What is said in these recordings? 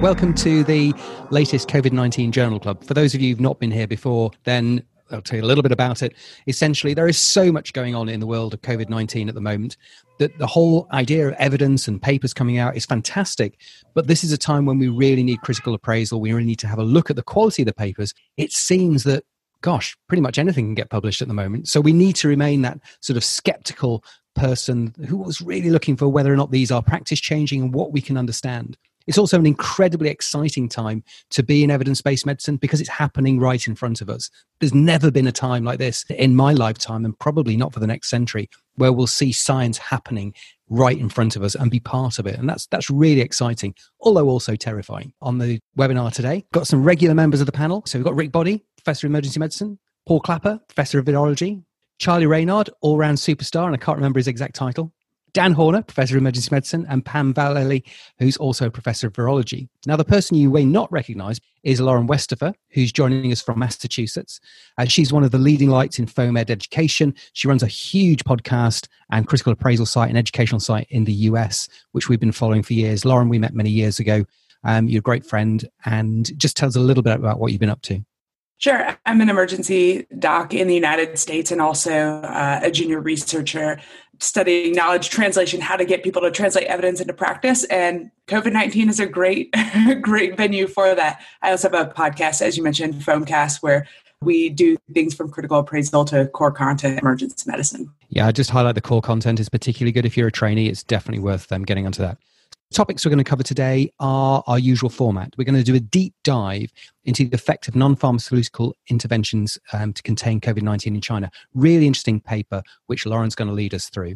Welcome to the latest COVID 19 Journal Club. For those of you who've not been here before, then I'll tell you a little bit about it. Essentially, there is so much going on in the world of COVID 19 at the moment that the whole idea of evidence and papers coming out is fantastic. But this is a time when we really need critical appraisal. We really need to have a look at the quality of the papers. It seems that gosh, pretty much anything can get published at the moment. So we need to remain that sort of skeptical person who was really looking for whether or not these are practice changing and what we can understand. It's also an incredibly exciting time to be in evidence based medicine because it's happening right in front of us. There's never been a time like this in my lifetime, and probably not for the next century, where we'll see science happening right in front of us and be part of it. And that's, that's really exciting, although also terrifying. On the webinar today, got some regular members of the panel. So we've got Rick Body, Professor of Emergency Medicine, Paul Klapper, Professor of Virology, Charlie Reynard, all round superstar, and I can't remember his exact title, Dan Horner, Professor of Emergency Medicine, and Pam Vallely, who's also a Professor of Virology. Now, the person you may not recognize is Lauren Westafer, who's joining us from Massachusetts. She's one of the leading lights in FOAMed education. She runs a huge podcast and critical appraisal site and educational site in the US, which we've been following for years. Lauren, we met many years ago. Um, you're a great friend, and just tell us a little bit about what you've been up to. Sure. I'm an emergency doc in the United States and also uh, a junior researcher studying knowledge translation, how to get people to translate evidence into practice. And COVID 19 is a great, great venue for that. I also have a podcast, as you mentioned, Foamcast, where we do things from critical appraisal to core content emergency medicine. Yeah, I just highlight the core content is particularly good if you're a trainee. It's definitely worth them getting onto that topics we're going to cover today are our usual format. We're going to do a deep dive into the effect of non pharmaceutical interventions um, to contain COVID 19 in China. Really interesting paper, which Lauren's going to lead us through.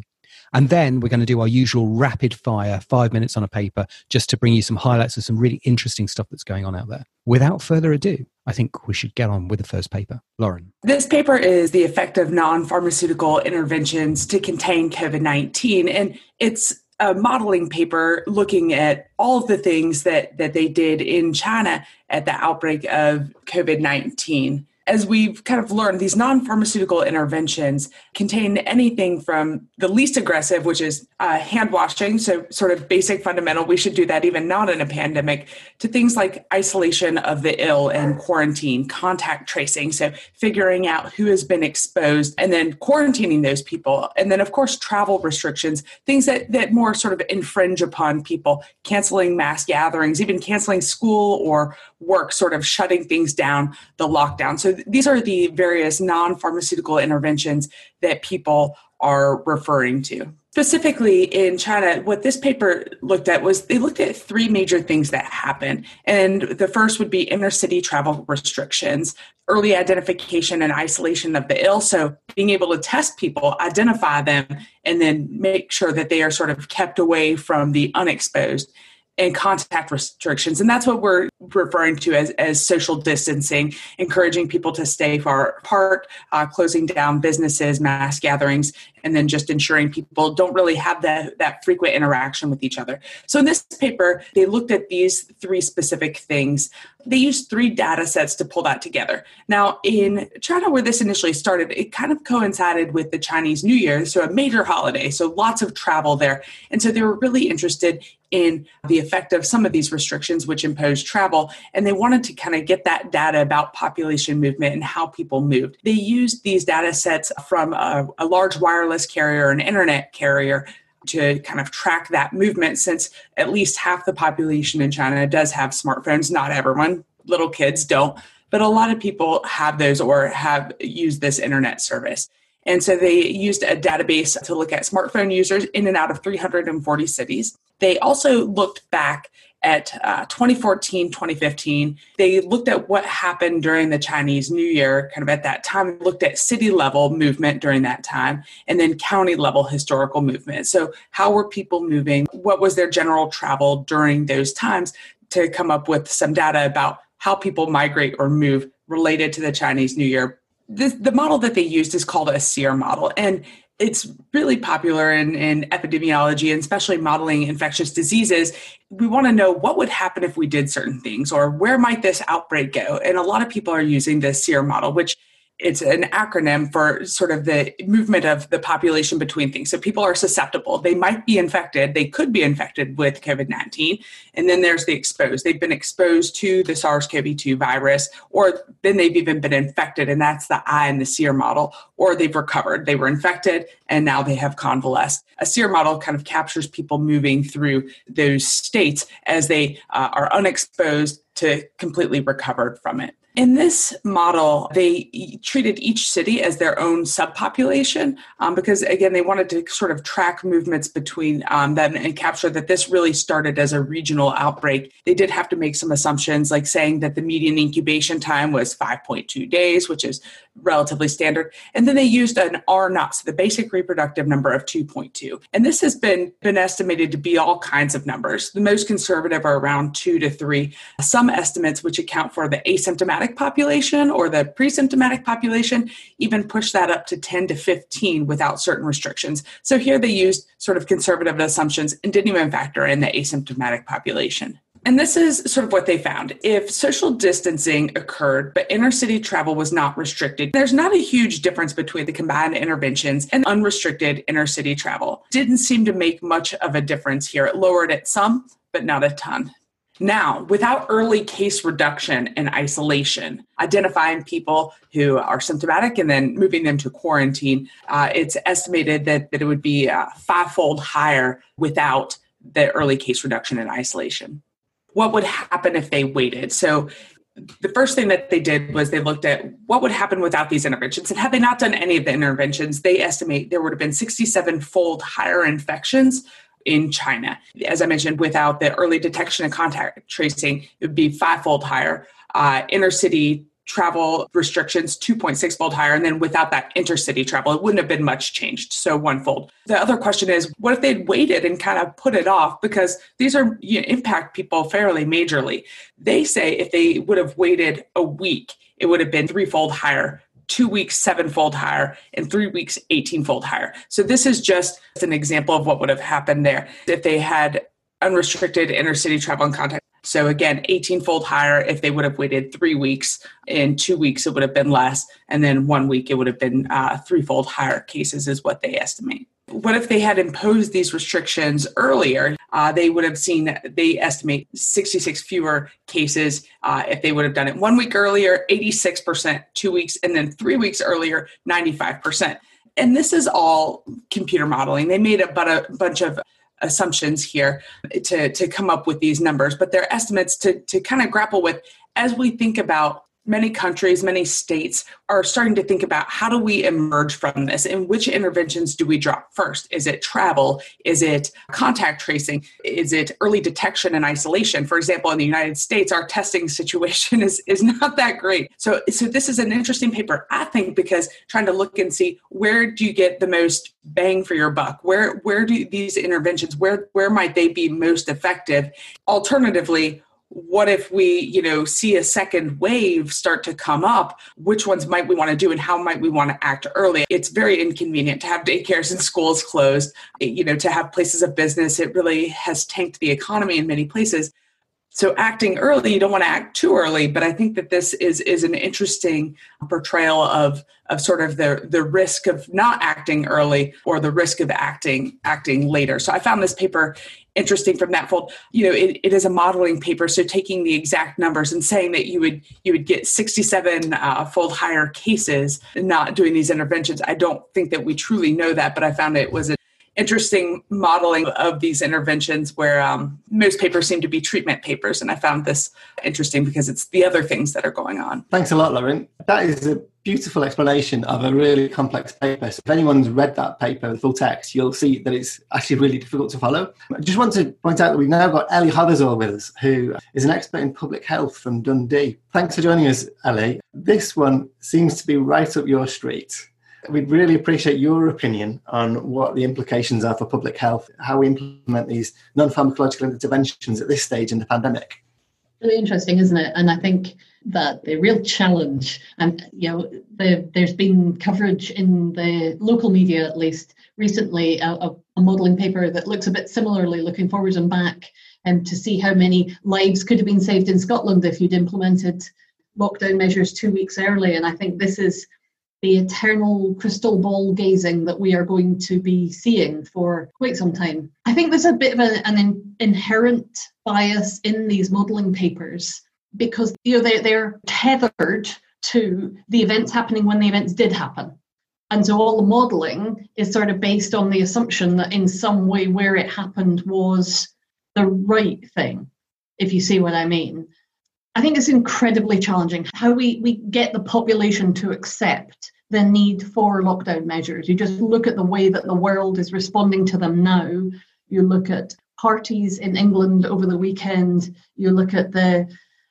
And then we're going to do our usual rapid fire, five minutes on a paper, just to bring you some highlights of some really interesting stuff that's going on out there. Without further ado, I think we should get on with the first paper. Lauren. This paper is the effect of non pharmaceutical interventions to contain COVID 19. And it's a modeling paper looking at all of the things that that they did in China at the outbreak of COVID-19 as we've kind of learned, these non pharmaceutical interventions contain anything from the least aggressive, which is uh, hand washing, so sort of basic fundamental, we should do that even not in a pandemic, to things like isolation of the ill and quarantine, contact tracing, so figuring out who has been exposed and then quarantining those people. And then, of course, travel restrictions, things that, that more sort of infringe upon people, canceling mass gatherings, even canceling school or work, sort of shutting things down, the lockdown. So these are the various non pharmaceutical interventions that people are referring to. Specifically in China, what this paper looked at was they looked at three major things that happen. And the first would be intercity travel restrictions, early identification and isolation of the ill. So being able to test people, identify them, and then make sure that they are sort of kept away from the unexposed and contact restrictions. And that's what we're referring to as, as social distancing, encouraging people to stay far apart, uh, closing down businesses, mass gatherings, and then just ensuring people don't really have that, that frequent interaction with each other. So in this paper, they looked at these three specific things. They used three data sets to pull that together. Now, in China, where this initially started, it kind of coincided with the Chinese New Year, so a major holiday, so lots of travel there. And so they were really interested in the effect of some of these restrictions which imposed travel and they wanted to kind of get that data about population movement and how people moved they used these data sets from a, a large wireless carrier an internet carrier to kind of track that movement since at least half the population in china does have smartphones not everyone little kids don't but a lot of people have those or have used this internet service and so they used a database to look at smartphone users in and out of 340 cities. They also looked back at uh, 2014, 2015. They looked at what happened during the Chinese New Year, kind of at that time, looked at city level movement during that time, and then county level historical movement. So, how were people moving? What was their general travel during those times to come up with some data about how people migrate or move related to the Chinese New Year this, the model that they used is called a SEIR model. And it's really popular in, in epidemiology and especially modeling infectious diseases. We want to know what would happen if we did certain things or where might this outbreak go. And a lot of people are using the SEIR model, which it's an acronym for sort of the movement of the population between things. So people are susceptible. They might be infected. They could be infected with COVID 19. And then there's the exposed. They've been exposed to the SARS CoV 2 virus, or then they've even been infected. And that's the I and the SEIR model, or they've recovered. They were infected and now they have convalesced. A SEIR model kind of captures people moving through those states as they uh, are unexposed to completely recovered from it. In this model, they treated each city as their own subpopulation um, because, again, they wanted to sort of track movements between um, them and capture that this really started as a regional outbreak. They did have to make some assumptions, like saying that the median incubation time was 5.2 days, which is relatively standard. And then they used an R naught, so the basic reproductive number of 2.2. And this has been, been estimated to be all kinds of numbers. The most conservative are around two to three. Some estimates, which account for the asymptomatic population or the pre-symptomatic population even push that up to 10 to 15 without certain restrictions. So here they used sort of conservative assumptions and didn't even factor in the asymptomatic population. And this is sort of what they found. If social distancing occurred, but inner city travel was not restricted, there's not a huge difference between the combined interventions and unrestricted inner city travel. Didn't seem to make much of a difference here. It lowered it some, but not a ton. Now, without early case reduction and isolation, identifying people who are symptomatic and then moving them to quarantine, uh, it's estimated that, that it would be uh, fivefold higher without the early case reduction and isolation. What would happen if they waited? So, the first thing that they did was they looked at what would happen without these interventions. And had they not done any of the interventions, they estimate there would have been 67 fold higher infections in China. As I mentioned, without the early detection and contact tracing, it would be fivefold higher. Uh, inner city travel restrictions 2.6 fold higher. And then without that intercity travel it wouldn't have been much changed. So one fold the other question is what if they'd waited and kind of put it off? Because these are you know, impact people fairly majorly. They say if they would have waited a week it would have been threefold higher two weeks sevenfold higher and three weeks 18 fold higher. So this is just an example of what would have happened there if they had unrestricted intercity travel and contact. So again 18 fold higher if they would have waited three weeks. In two weeks it would have been less. And then one week it would have been uh, threefold higher cases is what they estimate what if they had imposed these restrictions earlier? Uh, they would have seen, they estimate 66 fewer cases uh, if they would have done it one week earlier, 86%, two weeks, and then three weeks earlier, 95%. And this is all computer modeling. They made a, but a bunch of assumptions here to, to come up with these numbers, but they're estimates to, to kind of grapple with as we think about many countries, many states are starting to think about how do we emerge from this and which interventions do we drop first? Is it travel? Is it contact tracing? Is it early detection and isolation? For example, in the United States, our testing situation is, is not that great. So, so this is an interesting paper, I think, because trying to look and see where do you get the most bang for your buck? Where where do these interventions, where where might they be most effective? Alternatively, what if we you know see a second wave start to come up? Which ones might we want to do and how might we want to act early? It's very inconvenient to have daycares and schools closed you know to have places of business. It really has tanked the economy in many places so acting early you don't want to act too early but i think that this is is an interesting portrayal of of sort of the the risk of not acting early or the risk of acting acting later. So i found this paper interesting from that fold. You know it, it is a modeling paper so taking the exact numbers and saying that you would you would get 67 uh, fold higher cases not doing these interventions i don't think that we truly know that but i found it was a interesting modeling of these interventions where um, most papers seem to be treatment papers. And I found this interesting because it's the other things that are going on. Thanks a lot, Lauren. That is a beautiful explanation of a really complex paper. So if anyone's read that paper the full text, you'll see that it's actually really difficult to follow. I just want to point out that we've now got Ellie Hothersall with us, who is an expert in public health from Dundee. Thanks for joining us, Ellie. This one seems to be right up your street. We'd really appreciate your opinion on what the implications are for public health, how we implement these non pharmacological interventions at this stage in the pandemic. Really interesting, isn't it? And I think that the real challenge, and you know, the, there's been coverage in the local media at least recently, a, a modelling paper that looks a bit similarly, looking forward and back, and um, to see how many lives could have been saved in Scotland if you'd implemented lockdown measures two weeks early. And I think this is the eternal crystal ball gazing that we are going to be seeing for quite some time. I think there's a bit of a, an in, inherent bias in these modelling papers because you know they, they're tethered to the events happening when the events did happen. And so all the modelling is sort of based on the assumption that in some way where it happened was the right thing, if you see what I mean. I think it's incredibly challenging how we, we get the population to accept the need for lockdown measures. You just look at the way that the world is responding to them now. You look at parties in England over the weekend, you look at the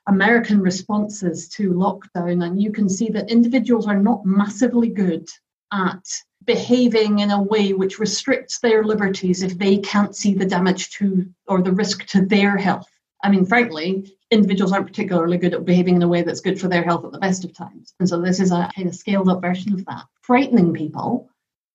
American responses to lockdown, and you can see that individuals are not massively good at behaving in a way which restricts their liberties if they can't see the damage to or the risk to their health. I mean, frankly, individuals aren't particularly good at behaving in a way that's good for their health at the best of times. And so this is a kind of scaled up version of that. Frightening people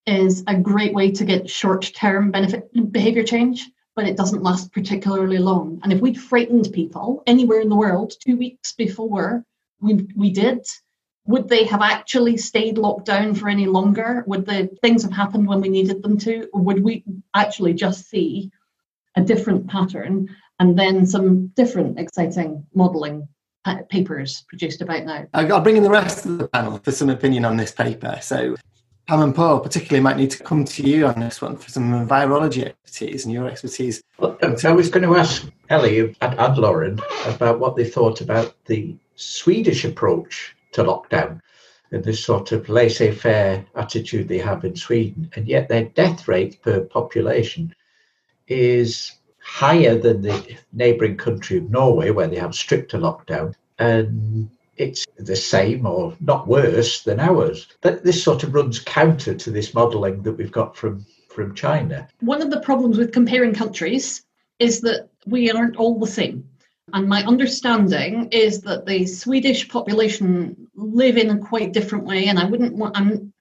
is a great way to get short term benefit behavior change, but it doesn't last particularly long. And if we'd frightened people anywhere in the world two weeks before we, we did, would they have actually stayed locked down for any longer? Would the things have happened when we needed them to? Or would we actually just see a different pattern and then some different exciting modelling papers produced about now. I'll bring in the rest of the panel for some opinion on this paper. So, Pam and Paul, particularly, might need to come to you on this one for some virology expertise and your expertise. Well, um, I was going to ask Ellie and, and Lauren about what they thought about the Swedish approach to lockdown and this sort of laissez faire attitude they have in Sweden. And yet, their death rate per population is higher than the neighbouring country of Norway, where they have stricter lockdown, and it's the same or not worse than ours. But this sort of runs counter to this modelling that we've got from from China. One of the problems with comparing countries is that we aren't all the same. And my understanding is that the Swedish population live in a quite different way. And I wouldn't want, I'm,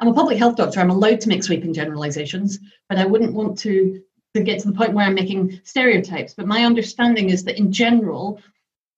I'm a public health doctor, I'm allowed to make sweeping generalizations, but I wouldn't want to to get to the point where I'm making stereotypes. But my understanding is that in general,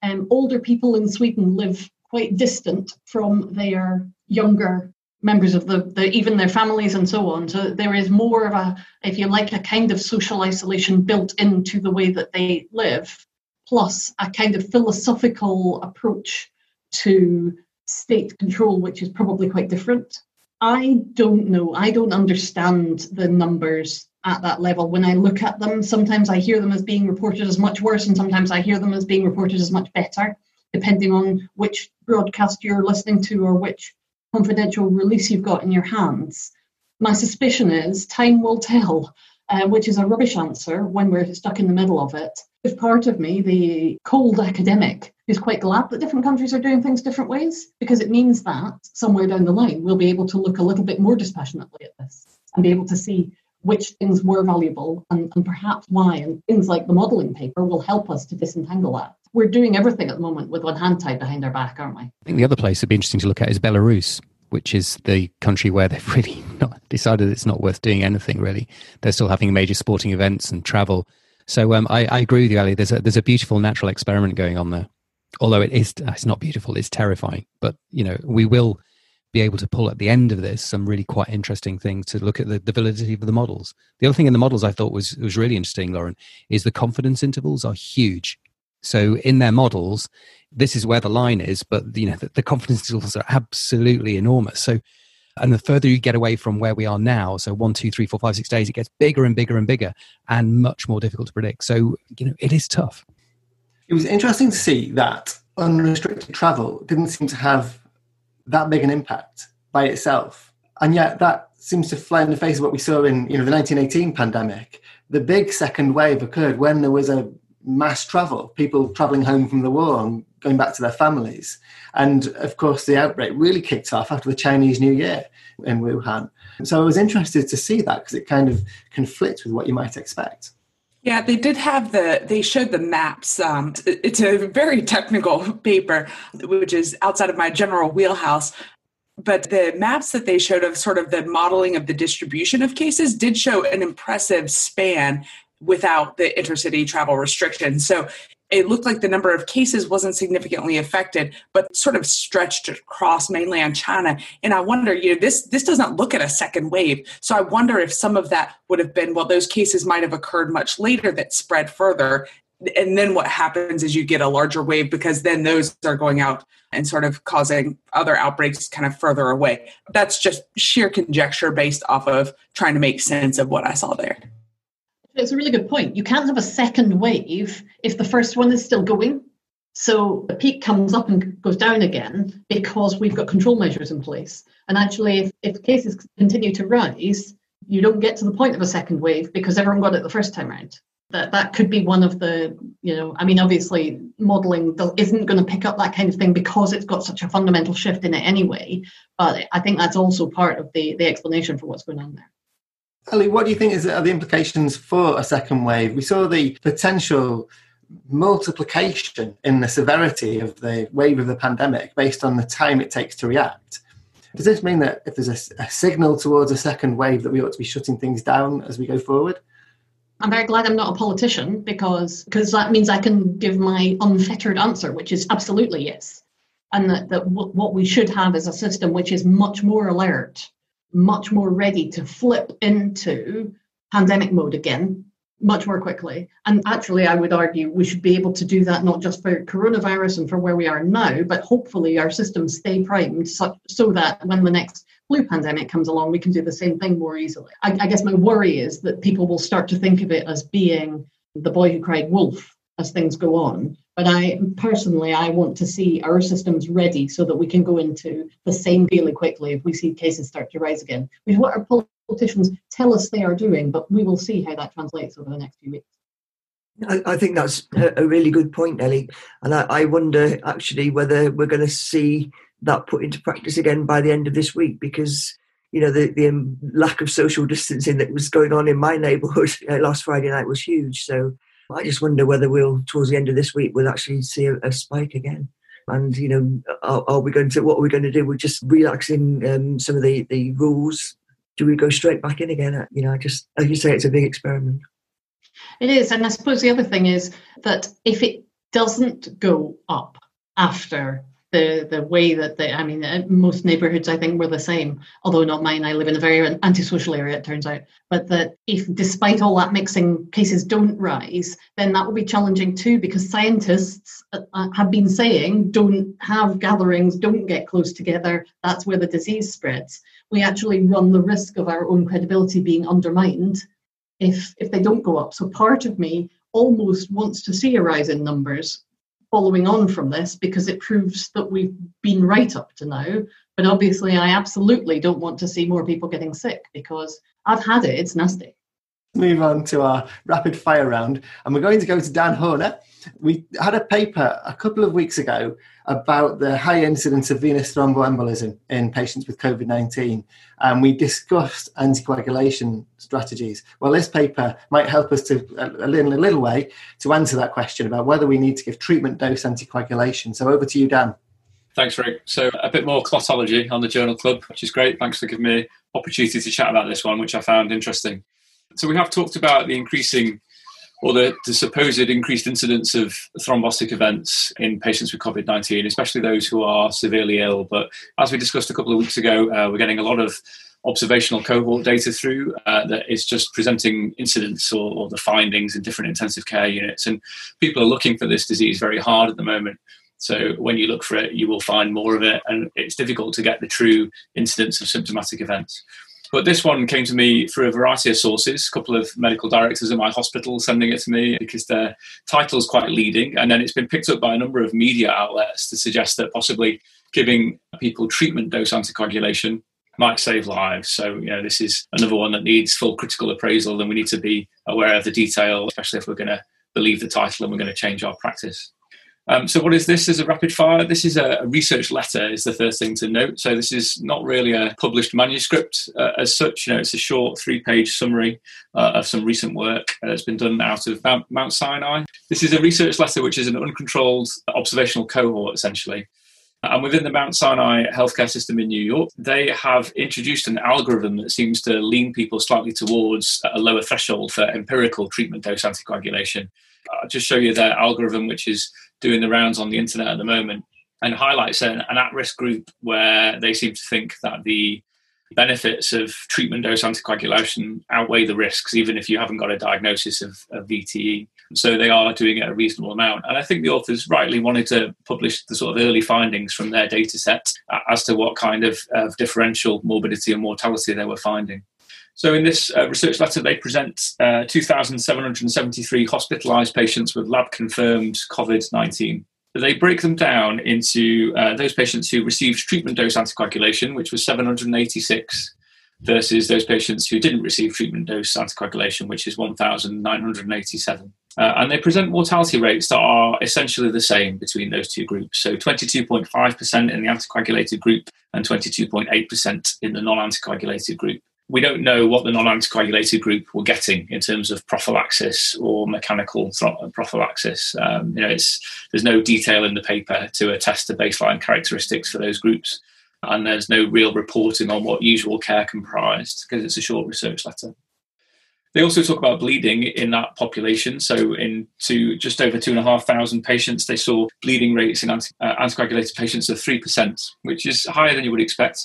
um, older people in Sweden live quite distant from their younger members of the, the even their families and so on. So there is more of a, if you like, a kind of social isolation built into the way that they live, plus a kind of philosophical approach to state control, which is probably quite different. I don't know. I don't understand the numbers at that level. When I look at them, sometimes I hear them as being reported as much worse, and sometimes I hear them as being reported as much better, depending on which broadcast you're listening to or which confidential release you've got in your hands. My suspicion is time will tell, uh, which is a rubbish answer when we're stuck in the middle of it. If part of me, the cold academic, is quite glad that different countries are doing things different ways, because it means that somewhere down the line we'll be able to look a little bit more dispassionately at this and be able to see which things were valuable and, and perhaps why. And things like the modelling paper will help us to disentangle that. We're doing everything at the moment with one hand tied behind our back, aren't we? I think the other place that'd be interesting to look at is Belarus, which is the country where they've really not decided it's not worth doing anything really. They're still having major sporting events and travel. So um, I, I, agree with you, Ali. There's a, there's a beautiful natural experiment going on there. Although it is, it's not beautiful, it's terrifying. But you know, we will be able to pull at the end of this some really quite interesting things to look at the, the validity of the models. The other thing in the models I thought was was really interesting, Lauren, is the confidence intervals are huge. So in their models, this is where the line is, but you know the, the confidence intervals are absolutely enormous. So and the further you get away from where we are now, so one, two, three, four, five, six days, it gets bigger and bigger and bigger and much more difficult to predict. So, you know, it is tough. It was interesting to see that unrestricted travel didn't seem to have that big an impact by itself. And yet that seems to fly in the face of what we saw in you know the 1918 pandemic. The big second wave occurred when there was a mass travel, people traveling home from the war and going back to their families. And of course, the outbreak really kicked off after the Chinese New Year in Wuhan. So I was interested to see that because it kind of conflicts with what you might expect. Yeah, they did have the, they showed the maps. Um, it's a very technical paper, which is outside of my general wheelhouse. But the maps that they showed of sort of the modeling of the distribution of cases did show an impressive span without the intercity travel restrictions. So it looked like the number of cases wasn't significantly affected, but sort of stretched across mainland China. And I wonder, you know, this this doesn't look at a second wave. So I wonder if some of that would have been, well, those cases might have occurred much later that spread further. And then what happens is you get a larger wave because then those are going out and sort of causing other outbreaks kind of further away. That's just sheer conjecture based off of trying to make sense of what I saw there. It's a really good point. You can't have a second wave if the first one is still going. So the peak comes up and goes down again because we've got control measures in place. And actually, if, if cases continue to rise, you don't get to the point of a second wave because everyone got it the first time around. That that could be one of the, you know, I mean, obviously, modelling isn't going to pick up that kind of thing because it's got such a fundamental shift in it anyway. But I think that's also part of the the explanation for what's going on there. Ellie, what do you think is are the implications for a second wave? We saw the potential multiplication in the severity of the wave of the pandemic based on the time it takes to react. Does this mean that if there's a, a, signal towards a second wave that we ought to be shutting things down as we go forward? I'm very glad I'm not a politician because because that means I can give my unfettered answer, which is absolutely yes. And that, that w- what we should have is a system which is much more alert much more ready to flip into pandemic mode again much more quickly. And actually, I would argue we should be able to do that not just for coronavirus and for where we are now, but hopefully our systems stay primed so, so that when the next flu pandemic comes along, we can do the same thing more easily. I, I guess my worry is that people will start to think of it as being the boy who cried wolf as things go on. But I personally, I want to see our systems ready so that we can go into the same fairly quickly if we see cases start to rise again. Which is what our politicians tell us they are doing, but we will see how that translates over the next few weeks. I, I think that's a really good point, Ellie. And I, I wonder actually whether we're going to see that put into practice again by the end of this week because you know the, the um, lack of social distancing that was going on in my neighbourhood uh, last Friday night was huge. So I just wonder whether we'll, towards the end of this week, we'll actually see a, a spike again. And you know, are, are, we going to? What are we going to do? We're just relaxing um, some of the, the rules. Do we go straight back in again? You know, I just, as you say, it's a big experiment. It is, and I suppose the other thing is that if it doesn't go up after the the way that they i mean uh, most neighborhoods i think were the same although not mine i live in a very antisocial area it turns out. But that if despite all that mixing cases don't rise then that will be challenging too because scientists uh, uh, have been saying don't have gatherings don't get close together that's where the disease spreads. We actually run the risk of our own credibility being undermined if if they don't go up. So part of me almost wants to see a rise in numbers following on from this because it proves that we've been right up to now. But obviously, I absolutely don't want to see more people getting sick because I've had it, it's nasty. Move on to our rapid fire round, and we're going to go to Dan Horner. We had a paper a couple of weeks ago about the high incidence of venous thromboembolism in patients with COVID 19, and we discussed anticoagulation strategies. Well, this paper might help us to, uh, in a little way, to answer that question about whether we need to give treatment dose anticoagulation. So over to you, Dan. Thanks, Rick. So a bit more clotology on the Journal Club, which is great. Thanks for giving me opportunity to chat about this one, which I found interesting. So we have talked about the increasing or the, the, supposed increased incidence of thrombotic events in patients with COVID 19, especially those who are severely ill. But as we discussed a couple of weeks ago, uh, we're getting a lot of observational cohort data through uh, that is just presenting incidents or, or, the findings in different intensive care units. And people are looking for this disease very hard at the moment. So when you look for it, you will find more of it, and it's difficult to get the true incidence of symptomatic events. But this one came to me through a variety of sources, a couple of medical directors at my hospital sending it to me because their title is quite leading. And then it's been picked up by a number of media outlets to suggest that possibly giving people treatment dose anticoagulation might save lives. So, you know, this is another one that needs full critical appraisal and we need to be aware of the detail, especially if we're going to believe the title and we're going to change our practice. Um, so what is this as a rapid fire? This is a, research letter is the first thing to note. So this is not really a published manuscript uh, as such. You know, it's a short three-page summary uh, of some recent work that's been done out of Mount, Mount Sinai. This is a research letter which is an uncontrolled observational cohort essentially. And within the Mount Sinai healthcare system in New York, they have introduced an algorithm that seems to lean people slightly towards a lower threshold for empirical treatment dose anticoagulation. I'll just show you their algorithm, which is doing the rounds on the internet at the moment, and highlights an, an at risk group where they seem to think that the benefits of treatment dose anticoagulation outweigh the risks, even if you haven't got a diagnosis of, of VTE. So they are doing it a reasonable amount. And I think the authors rightly wanted to publish the sort of early findings from their data set uh, as to what kind of, of differential morbidity and mortality they were finding. So, in this uh, research letter, they present uh, 2,773 hospitalized patients with lab confirmed COVID 19 they break them down into uh, those patients who received treatment dose anticoagulation, which was 786, versus those patients who didn't receive treatment dose anticoagulation, which is 1,987. Uh, and they present mortality rates that are essentially the same between those two groups. So 22.5% in the anticoagulated group and 22.8% in the non anticoagulated group we don't know what the non-anticoagulated group were getting in terms of prophylaxis or mechanical prophylaxis. Um, you know, there's no detail in the paper to attest to baseline characteristics for those groups, and there's no real reporting on what usual care comprised because it's a short research letter. They also talk about bleeding in that population. So, in just over two and a half thousand patients, they saw bleeding rates in anti- uh, anticoagulated patients of three percent, which is higher than you would expect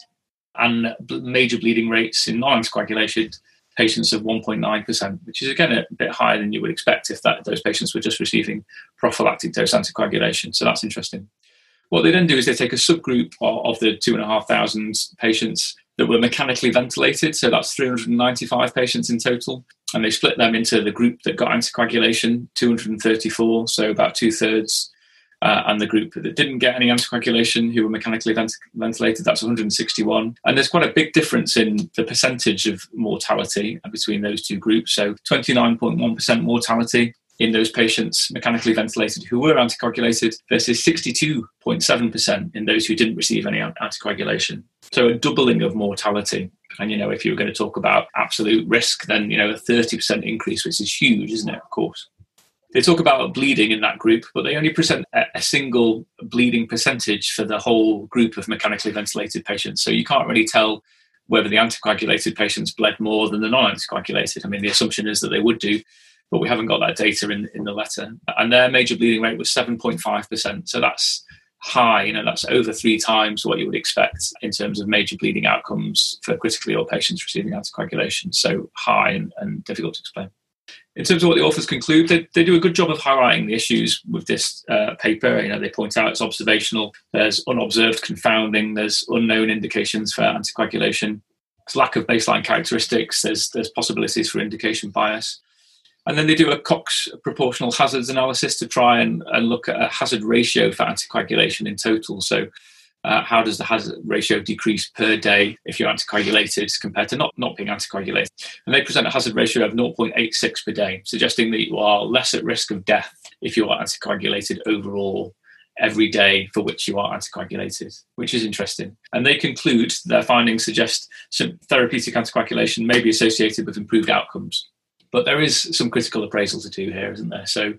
and major bleeding rates in non-anticoagulated patients of 1.9%, which is again a bit higher than you would expect if that, those patients were just receiving prophylactic dose anticoagulation. So that's interesting. What they then do is they take a subgroup of, of the two and a half thousand patients that were mechanically ventilated. So that's 395 patients in total. And they split them into the group that got anticoagulation, 234, so about two thirds uh, and the group that didn't get any anticoagulation, who were mechanically vent- ventilated, that's 161. And there's quite a big difference in the percentage of mortality between those two groups. So 29.1% mortality in those patients mechanically ventilated who were anticoagulated versus 62.7% in those who didn't receive any anticoagulation. So a doubling of mortality. And, you know, if you were going to talk about absolute risk, then, you know, a 30% increase, which is huge, isn't it, of course? They talk about bleeding in that group, but they only present a, single bleeding percentage for the whole group of mechanically ventilated patients. So you can't really tell whether the anticoagulated patients bled more than the non anticoagulated. I mean, the assumption is that they would do, but we haven't got that data in, in the letter. And their major bleeding rate was 7.5%. So that's high, you know, that's over three times what you would expect in terms of major bleeding outcomes for critically ill patients receiving anticoagulation. So high and, and difficult to explain in terms of what the authors conclude, they, they do a good job of highlighting the issues with this uh, paper. You know, they point out it's observational. There's unobserved confounding. There's unknown indications for anticoagulation. There's lack of baseline characteristics. There's there's possibilities for indication bias. And then they do a Cox proportional hazards analysis to try and, and look at a hazard ratio for anticoagulation in total. So uh, how does the hazard ratio decrease per day if you're anticoagulated compared to not, not being anticoagulated? And they present a hazard ratio of 0.86 per day, suggesting that you are less at risk of death if you are anticoagulated overall every day for which you are anticoagulated, which is interesting. And they conclude their findings suggest some therapeutic anticoagulation may be associated with improved outcomes. But there is some critical appraisal to do here, isn't there? So,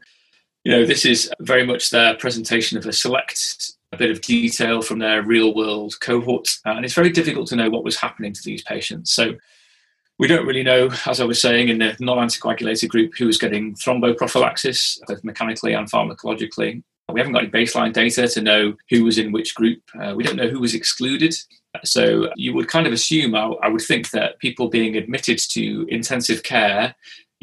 you know, this is very much their presentation of a select a bit of detail from their real world cohort. Uh, and it's very difficult to know what was happening to these patients. So we don't really know, as I was saying, in the non anticoagulated group, who was getting thromboprophylaxis, both mechanically and pharmacologically. We haven't got any baseline data to know who was in which group. Uh, we don't know who was excluded. So you would kind of assume, I, I would think, that people being admitted to intensive care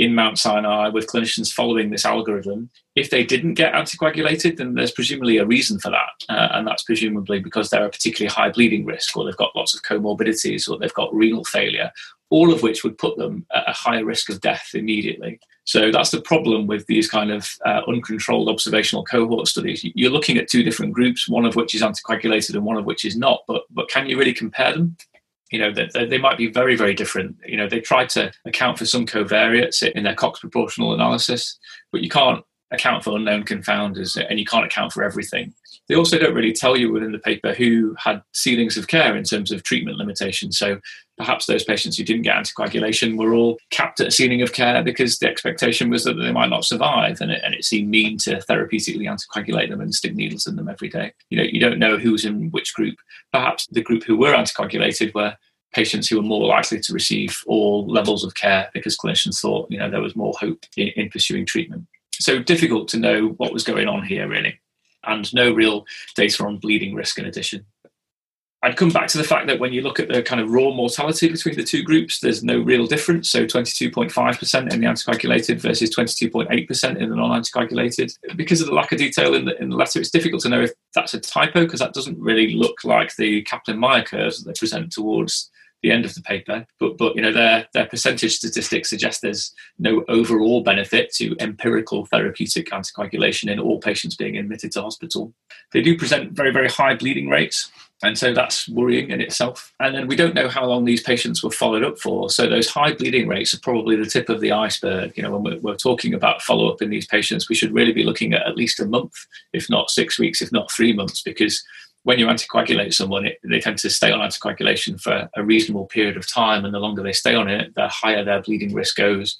in Mount Sinai with clinicians following this algorithm. If they didn't get anticoagulated, then there's presumably a reason for that. Uh, and that's presumably because they're a particularly high bleeding risk, or they've got lots of comorbidities, or they've got renal failure, all of which would put them at a higher risk of death immediately. So that's the problem with these kind of uh, uncontrolled observational cohort studies. You're looking at two different groups, one of which is anticoagulated and one of which is not, but, but can you really compare them? You know that they, they, might be very very different. You know they tried to account for some covariates in their cox proportional analysis but you can't account for unknown confounders and you can't account for everything. They also don't really tell you within the paper who had ceilings of care in terms of treatment limitations. So perhaps those patients who didn't get anticoagulation were all capped at a ceiling of care because the expectation was that they might not survive and it, and it seemed mean to therapeutically anticoagulate them and stick needles in them every day. You know, you don't know who's in which group. Perhaps the group who were anticoagulated were patients who were more likely to receive all levels of care because clinicians thought you know there was more hope in, in pursuing treatment. So difficult to know what was going on here really, and no real data on bleeding risk in addition. I'd come back to the fact that when you look at the kind of raw mortality between the two groups, there's no real difference. So 22.5% in the anticoagulated versus 22.8% in the non-anticoagulated. Because of the lack of detail in the, in the letter, it's difficult to know if that's a typo because that doesn't really look like the Kaplan-Meier curves that they present towards the end of the paper. But but you know their their percentage statistics suggest there's no overall benefit to empirical therapeutic anticoagulation in all patients being admitted to hospital. They do present very very high bleeding rates. And so that's worrying in itself. And then we don't know how long these patients were followed up for. So those high bleeding rates are probably the tip of the iceberg. You know, when we're, we're talking about follow up in these patients, we should really be looking at at least a month, if not six weeks, if not three months, because when you mm-hmm. anticoagulate someone, it, they tend to stay on anticoagulation for a reasonable period of time, and the longer they stay on it, the higher their bleeding risk goes.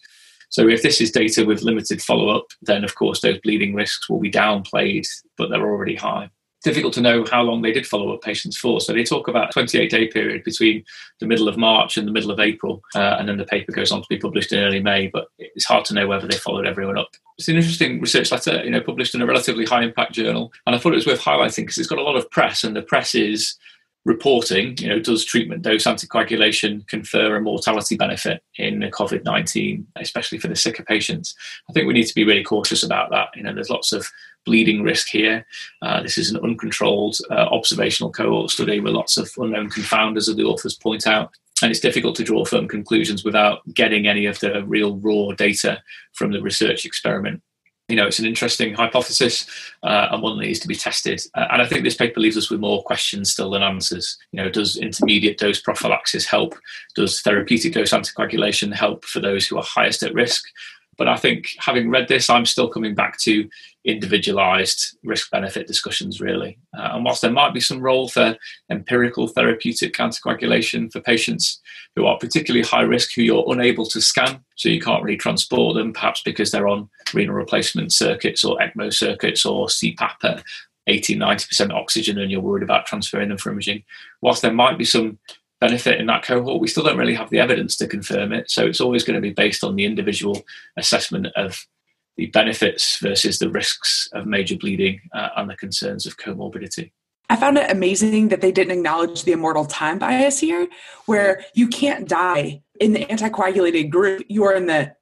So, if this is data with limited follow up, then of course those bleeding risks will be downplayed, but they're already high difficult to know how long they did follow up patients for. So they talk about a 28 day period between the middle of March and the middle of April, uh, and then the paper goes on to be published in early May. But it's hard to know whether they followed everyone up. It's an interesting research letter, you know, published in a relatively high impact journal, and I thought it was worth highlighting because it's got a lot of press, and the press is reporting, you know, does treatment dose anticoagulation confer a mortality benefit in COVID 19, especially for the sicker patients? I think we need to be really cautious about that. You know, there's lots of bleeding risk here. Uh, this is an uncontrolled uh, observational cohort study with lots of unknown confounders, as the authors point out. And it's difficult to draw firm conclusions without getting any of the real raw data from the research experiment you know, it's an interesting hypothesis uh, and one that needs to be tested. Uh, and I think this paper leaves us with more questions still than answers. You know, does intermediate dose prophylaxis help? Does therapeutic dose anticoagulation help for those who are highest at risk? But I think having read this, I'm still coming back to individualized risk benefit discussions, really. Uh, and whilst there might be some role for empirical therapeutic anticoagulation for patients who are particularly high risk, who you're unable to scan, so you can't really transport them, perhaps because they're on renal replacement circuits or ECMO circuits or CPAP at 80 90% oxygen and you're worried about transferring them for imaging. Whilst there might be some benefit in that cohort, we still don't really have the evidence to confirm it. So it's always going to be based on the individual assessment of the benefits versus the risks of major bleeding uh, and the concerns of comorbidity. I found it amazing that they didn't acknowledge the immortal time bias here, where you can't die in the anticoagulated group. You are in the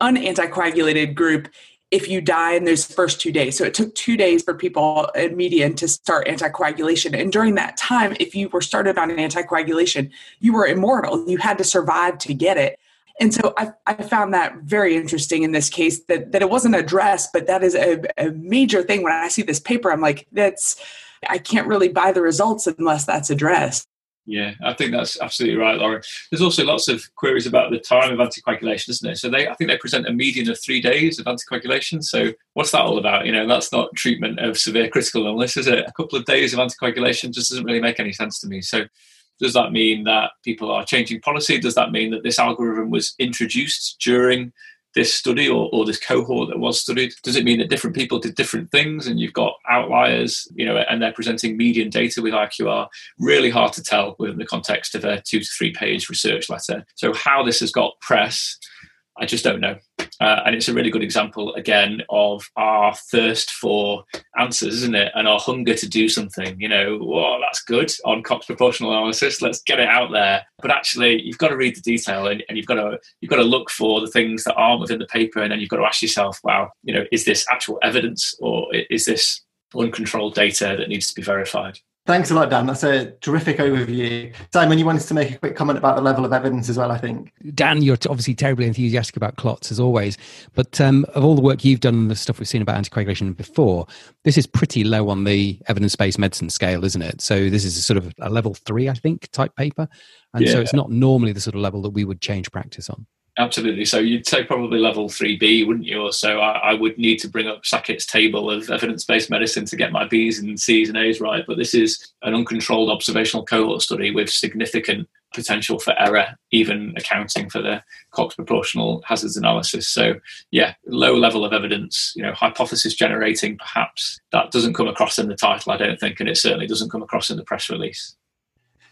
unanticoagulated group if you die in those first two days. So it took two days for people in median to start anticoagulation. And during that time, if you were started on an anticoagulation, you were immortal. You had to survive to get it. And so I, I found that very interesting in this case that, that it wasn't addressed, but that is a, a major thing. When I see this paper, I'm like, that's, I can't really buy the results unless that's addressed. Yeah, I think that's absolutely right, Lauren. There's also lots of queries about the time of anticoagulation, isn't there? So they, I think they present a median of three days of anticoagulation. So what's that all about? You know, that's not treatment of severe critical illness, is it? A couple of days of anticoagulation just doesn't really make any sense to me. So does that mean that people are changing policy? Does that mean that this algorithm was introduced during this study or, or this cohort that was studied? Does it mean that different people did different things and you've got outliers, you know, and they're presenting median data with IQR? Really hard to tell within the context of a two to three page research letter. So how this has got press I just don't know. Uh, and it's a really good example, again, of our thirst for answers, isn't it? And our hunger to do something. You know, well, that's good on Cox proportional analysis. Let's get it out there. But actually, you've got to read the detail, and, and you've got to you've got to look for the things that aren't within the paper, and then you've got to ask yourself, wow, you know, is this actual evidence or is this uncontrolled data that needs to be verified? Thanks a lot, Dan. That's a terrific overview. Simon, you wanted to make a quick comment about the level of evidence as well, I think. Dan, you're obviously terribly enthusiastic about clots as always, but um, of all the work you've done and the stuff we've seen about anticoagulation before, this is pretty low on the evidence based medicine scale, isn't it? So this is a sort of a level three, I think, type paper. And yeah. so it's not normally the sort of level that we would change practice on. Absolutely. So you'd say probably level 3B, wouldn't you? Or so I, I would need to bring up Sackett's table of evidence based medicine to get my B's and C's and A's right. But this is an uncontrolled observational cohort study with significant potential for error, even accounting for the Cox proportional hazards analysis. So, yeah, low level of evidence, you know, hypothesis generating, perhaps that doesn't come across in the title, I don't think, and it certainly doesn't come across in the press release.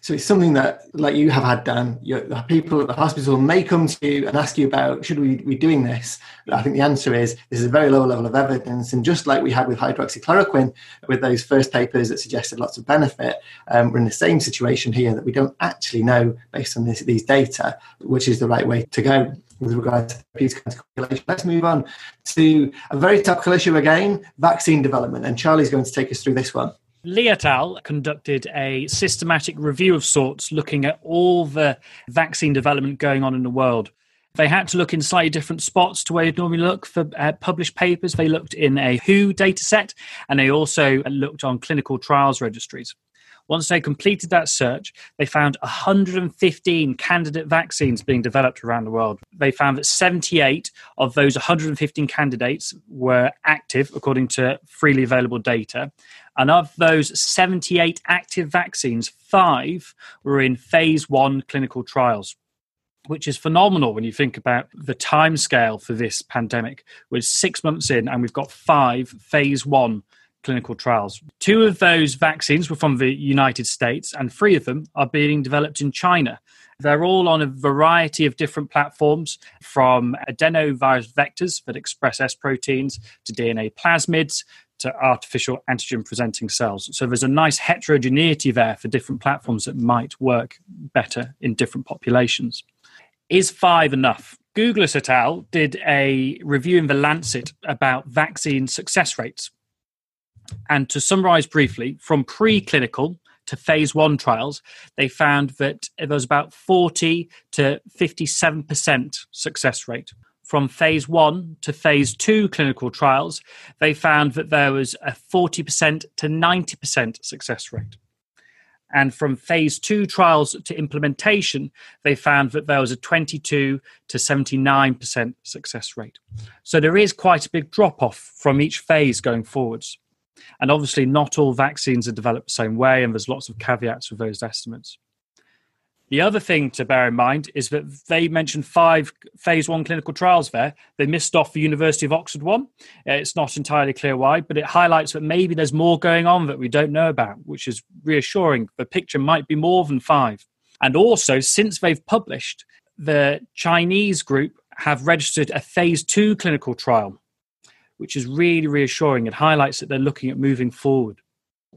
So it's something that, like you have had, Dan, the people at the hospital may come to you and ask you about, should we be doing this? But I think the answer is this is a very low level of evidence. And just like we had with hydroxychloroquine, with those first papers that suggested lots of benefit, um, we're in the same situation here that we don't actually know, based on this, these data, which is the right way to go with regard to therapeutic calculation. Let's move on to a very topical issue again, vaccine development. And Charlie's going to take us through this one. Et conducted a systematic review of sorts looking at all the vaccine development going on in the world. They had to look in slightly different spots to where you'd normally look for uh, published papers. They looked in a WHO dataset and they also looked on clinical trials registries. Once they completed that search, they found 115 candidate vaccines being developed around the world. They found that 78 of those 115 candidates were active, according to freely available data, and of those 78 active vaccines, five were in phase one clinical trials, which is phenomenal when you think about the time scale for this pandemic. We're six months in, and we've got five phase one clinical trials. Two of those vaccines were from the United States, and three of them are being developed in China. They're all on a variety of different platforms, from adenovirus vectors that express S proteins to DNA plasmids to artificial antigen presenting cells. So there's a nice heterogeneity there for different platforms that might work better in different populations. Is five enough? Guglus et al. did a review in The Lancet about vaccine success rates. And to summarize briefly, from preclinical to phase one trials, they found that there was about 40 to 57% success rate from phase one to phase two clinical trials, they found that there was a 40% to 90% success rate. And from phase two trials to implementation, they found that there was a 22 to 79% success rate. So there is quite a big drop off from each phase going forwards. And obviously, not all vaccines are developed the same way, and there's lots of caveats with those estimates. The other thing to bear in mind is that they mentioned five phase one clinical trials there. They missed off the University of Oxford one. It's not entirely clear why, but it highlights that maybe there's more going on that we don't know about, which is reassuring. The picture might be more than five. And also, since they've published, the Chinese group have registered a phase two clinical trial, which is really reassuring. It highlights that they're looking at moving forward.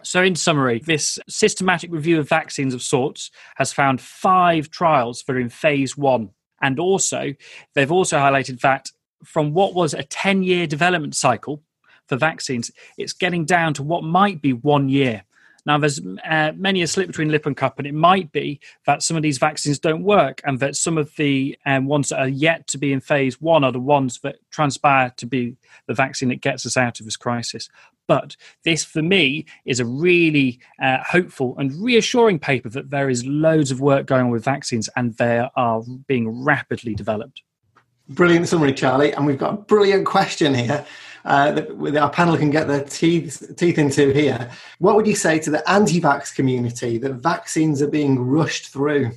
So, in summary, this systematic review of vaccines of sorts has found five trials that are in phase one. And also, they've also highlighted that from what was a 10 year development cycle for vaccines, it's getting down to what might be one year. Now, there's uh, many a slip between lip and cup, and it might be that some of these vaccines don't work, and that some of the um, ones that are yet to be in phase one are the ones that transpire to be the vaccine that gets us out of this crisis. But this, for me, is a really uh, hopeful and reassuring paper that there is loads of work going on with vaccines and they are being rapidly developed. Brilliant summary, Charlie. And we've got a brilliant question here uh, that our panel can get their teeth, teeth into here. What would you say to the anti vax community that vaccines are being rushed through?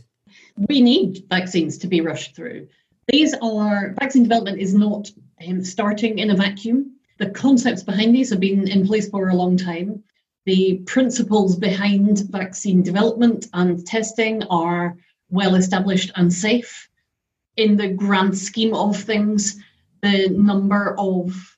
We need vaccines to be rushed through. These are, vaccine development is not um, starting in a vacuum the concepts behind these have been in place for a long time. The principles behind vaccine development and testing are well established and safe. In the grand scheme of things, the number of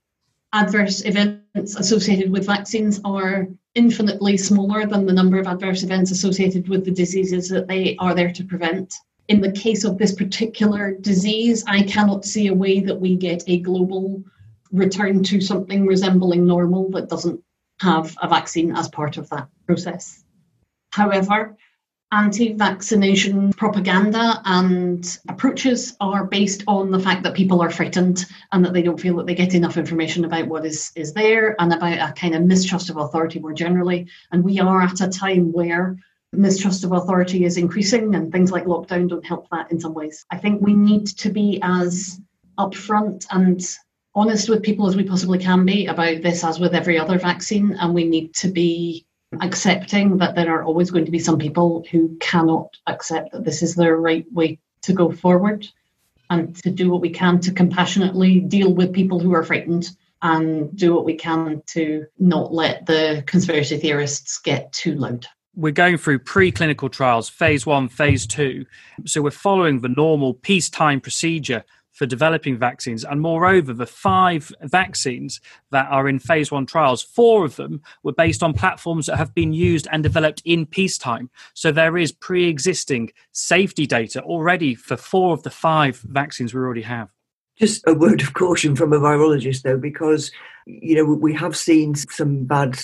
adverse events associated with vaccines are infinitely smaller than the number of adverse events associated with the diseases that they are there to prevent. In the case of this particular disease, I cannot see a way that we get a global return to something resembling normal that doesn't have a vaccine as part of that process. However, anti vaccination propaganda and approaches are based on the fact that people are frightened and that they don't feel that they get enough information about what is, is there and about a kind of mistrust of authority more generally. And we are at a time where mistrust of authority is increasing, and things like lockdown don't help that in some ways. I think we need to be as upfront and honest with people as we possibly can be about this, as with every other vaccine, and we need to be accepting that there are always going to be some people who cannot accept that this is the right way to go forward and to do what we can to compassionately deal with people who are frightened and do what we can to not let the conspiracy theorists get too loud. We're going through preclinical trials, phase one, phase two. So we're following the normal peacetime procedure for developing vaccines. And moreover, the five vaccines that are in phase one trials, four of them were based on platforms that have been used and developed in peacetime. So there is pre existing safety data already for four of the five vaccines we already have. Just a word of caution from a virologist, though, because you know we have seen some bad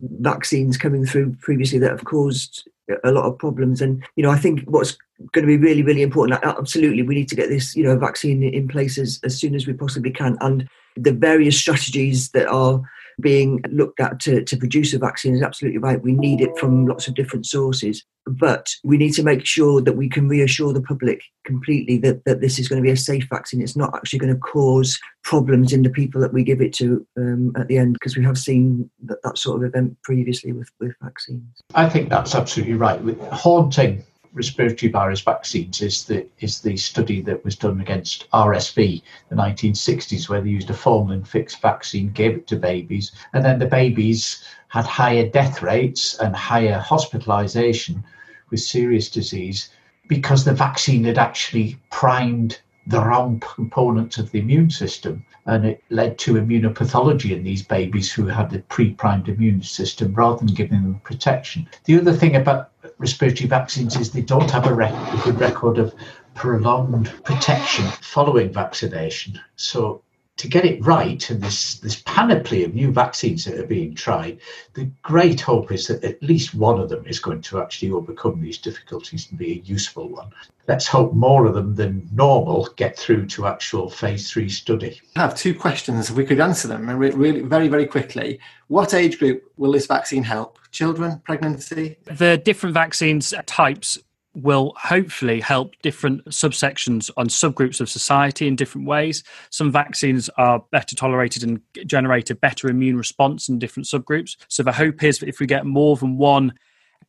vaccines coming through previously that have caused a lot of problems. And you know, I think what's going to be really, really important. Absolutely, we need to get this, you know, vaccine in place as, as soon as we possibly can. And the various strategies that are being looked at to, to produce a vaccine is absolutely right. We need it from lots of different sources. But we need to make sure that we can reassure the public completely that, that this is going to be a safe vaccine. It's not actually going to cause problems in the people that we give it to um, at the end, because we have seen that, that sort of event previously with, with vaccines. I think that's absolutely right. With haunting respiratory virus vaccines is the is the study that was done against RSV, the 1960s, where they used a formalin fixed vaccine, gave it to babies, and then the babies had higher death rates and higher hospitalization with serious disease because the vaccine had actually primed the wrong components of the immune system and it led to immunopathology in these babies who had the pre-primed immune system rather than giving them protection. The other thing about respiratory vaccines is they don't have a, rec- good record of prolonged protection following vaccination. So to get it right and this this panoply of new vaccines that are being tried, the great hope is that at least one of them is going to actually overcome these difficulties and be a useful one. Let's hope more of them than normal get through to actual phase three study. I have two questions. If we could answer them really, very, very quickly. What age group will this vaccine help? Children, pregnancy? The different vaccines types will hopefully help different subsections on subgroups of society in different ways. Some vaccines are better tolerated and generate a better immune response in different subgroups. So the hope is that if we get more than one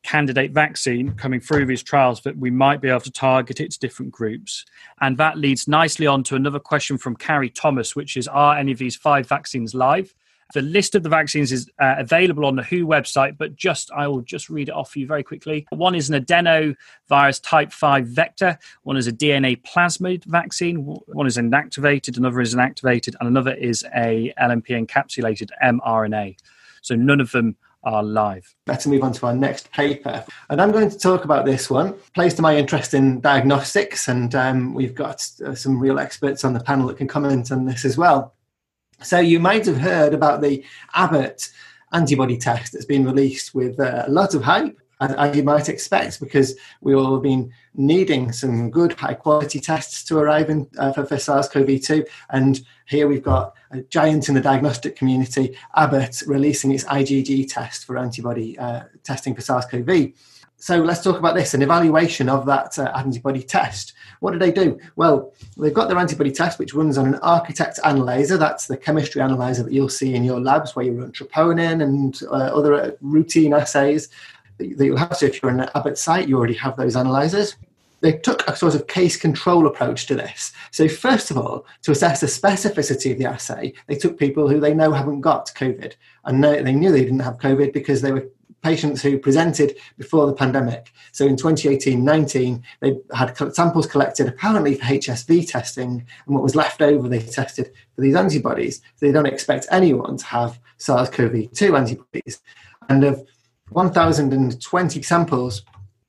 candidate vaccine coming through these trials that we might be able to target it to different groups. And that leads nicely on to another question from Carrie Thomas, which is Are any of these five vaccines live? The list of the vaccines is uh, available on the WHO website, but just I will just read it off for you very quickly. One is an adenovirus type 5 vector, one is a DNA plasmid vaccine, one is inactivated, another is inactivated, and another is a LNP encapsulated mRNA. So none of them are live. Let's move on to our next paper. And I'm going to talk about this one, plays to my interest in diagnostics, and um, we've got uh, some real experts on the panel that can comment on this as well. So you might have heard about the Abbott antibody test that's been released with uh, a lot of hype, as, you might expect, because we all have been needing some good high quality tests to arrive in uh, for, for SARS-CoV-2. And here we've got a giant in the diagnostic community, Abbott, releasing its IgG test for antibody uh, testing for SARS-CoV so let's talk about this an evaluation of that uh, antibody test. What do they do? Well, they've got their antibody test, which runs on an architect analyzer. That's the chemistry analyzer that you'll see in your labs where you run troponin and uh, other uh, routine assays that you'll have. So if you're in an Abbott site, you already have those analyzers. They took a sort of case control approach to this. So, first of all, to assess the specificity of the assay, they took people who they know haven't got COVID. And they knew they didn't have COVID because they were patients who presented before the pandemic. So in 2018 19, they had samples collected apparently for HSV testing, and what was left over they tested for these antibodies. So they don't expect anyone to have SARS CoV 2 antibodies. And of 1,020 samples,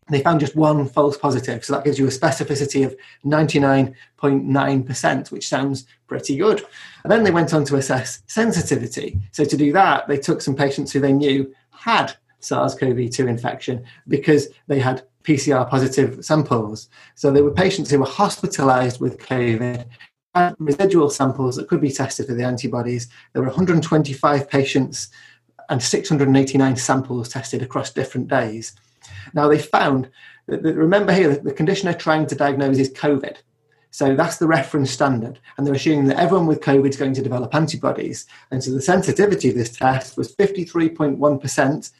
they found just one false positive. So that gives you a specificity of 99.9%, which sounds pretty good. And then they went on to assess sensitivity. So to do that, they took some patients who they knew had SARS CoV 2 infection because they had PCR positive samples. So there were patients who were hospitalized with COVID, had residual samples that could be tested for the antibodies. There were 125 patients and 689 samples tested across different days. Now, they found that, remember here, the condition they're trying to diagnose is COVID. So that's the reference standard. And they're assuming that everyone with COVID is going to develop antibodies. And so the sensitivity of this test was 53.1%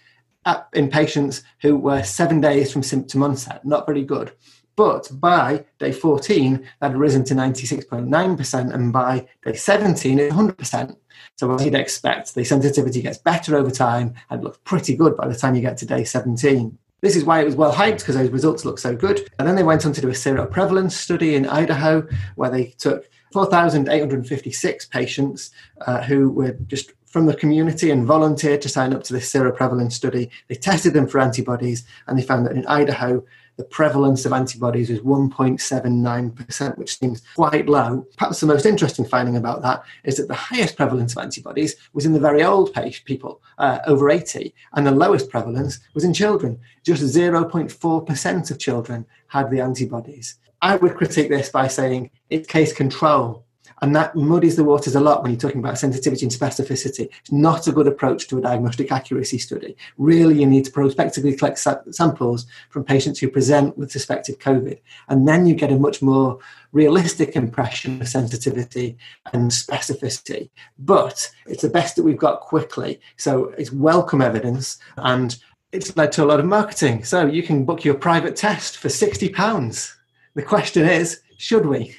in patients who were seven days from symptom onset. Not very good. But by day 14, that had risen to 96.9%, and by day 17, it's 100%. So, as you'd expect, the sensitivity gets better over time and looks pretty good by the time you get to day 17. This is why it was well hyped because those results look so good. And then they went on to do a seroprevalence study in Idaho where they took 4,856 patients uh, who were just from the community and volunteered to sign up to this seroprevalence study. They tested them for antibodies and they found that in Idaho, the prevalence of antibodies is 1.79%, which seems quite low. Perhaps the most interesting finding about that is that the highest prevalence of antibodies was in the very old people, uh, over 80, and the lowest prevalence was in children. Just 0.4% of children had the antibodies. I would critique this by saying it's case control and that muddies the waters a lot when you're talking about sensitivity and specificity. It's not a good approach to a diagnostic accuracy study. Really, you need to prospectively collect sa- samples from patients who present with suspected COVID. And then you get a much more realistic impression of sensitivity and specificity. But it's the best that we've got quickly. So it's welcome evidence and it's led to a lot of marketing. So you can book your private test for £60. The question is, should we?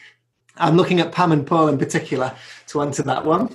I'm looking at Pam and Paul in particular to answer that one.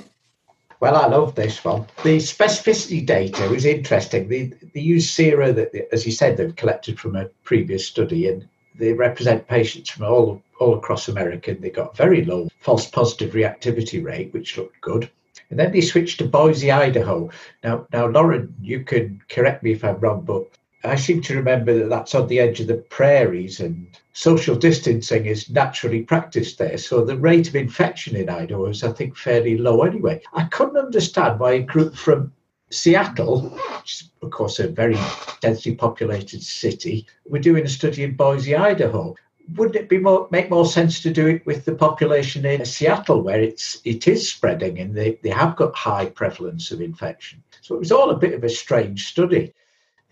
Well, I love this one. The specificity data is interesting. They, they use sera that, as you said, they've collected from a previous study, and they represent patients from all all across America. And they got very low false positive reactivity rate, which looked good. And then they switched to Boise, Idaho. Now, now, Lauren, you can correct me if I'm wrong, but I seem to remember that that's on the edge of the prairies and social distancing is naturally practiced there. So the rate of infection in Idaho is, I think, fairly low anyway. I couldn't understand why a group from Seattle, which is, of course, a very densely populated city, were doing a study in Boise, Idaho. Wouldn't it be more make more sense to do it with the population in Seattle, where it's it is spreading and they, they have got high prevalence of infection? So it was all a bit of a strange study.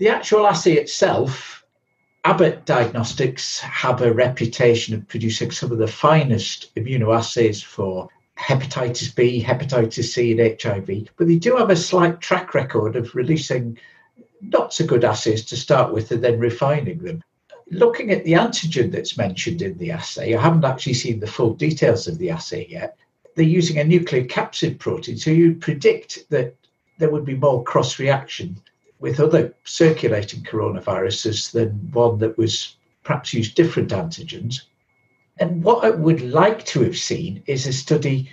The actual assay itself, Abbott Diagnostics have a reputation of producing some of the finest immunoassays for hepatitis B, hepatitis C, and HIV, but they do have a slight track record of releasing not so good assays to start with and then refining them. Looking at the antigen that's mentioned in the assay, I haven't actually seen the full details of the assay yet. They're using a nucleocapsid protein, so you'd predict that there would be more cross reaction with other circulating coronaviruses than one that was perhaps used different antigens. And what I would like to have seen is a study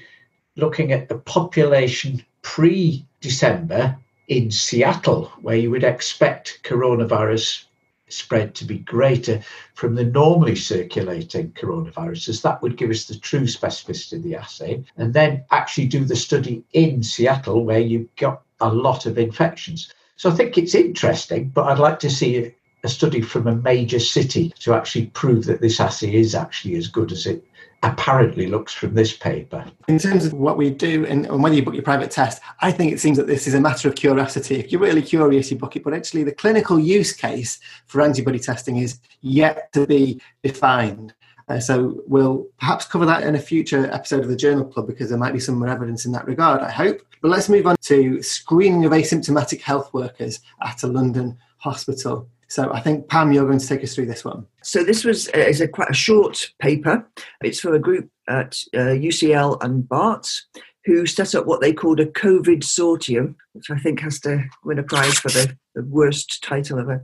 looking at the population pre December in Seattle, where you would expect coronavirus spread to be greater from the normally circulating coronaviruses. That would give us the true specificity of the assay. And then actually do the study in Seattle, where you've got a lot of infections. So I think it's interesting, but I'd like to see a study from a major city to actually prove that this assay is actually as good as it apparently looks from this paper. In terms of what we do and, whether you book your private test, I think it seems that this is a matter of curiosity. If you're really curious, you book it. But actually, the clinical use case for antibody testing is yet to be defined. Uh, so we'll perhaps cover that in a future episode of the Journal Club because there might be some more evidence in that regard, I hope. But let's move on to screening of asymptomatic health workers at a London hospital. So I think Pam, you're going to take us through this one. So this was uh, is a quite a short paper. It's from a group at uh, UCL and Barts who set up what they called a COVID sortium, which I think has to win a prize for the, the worst title a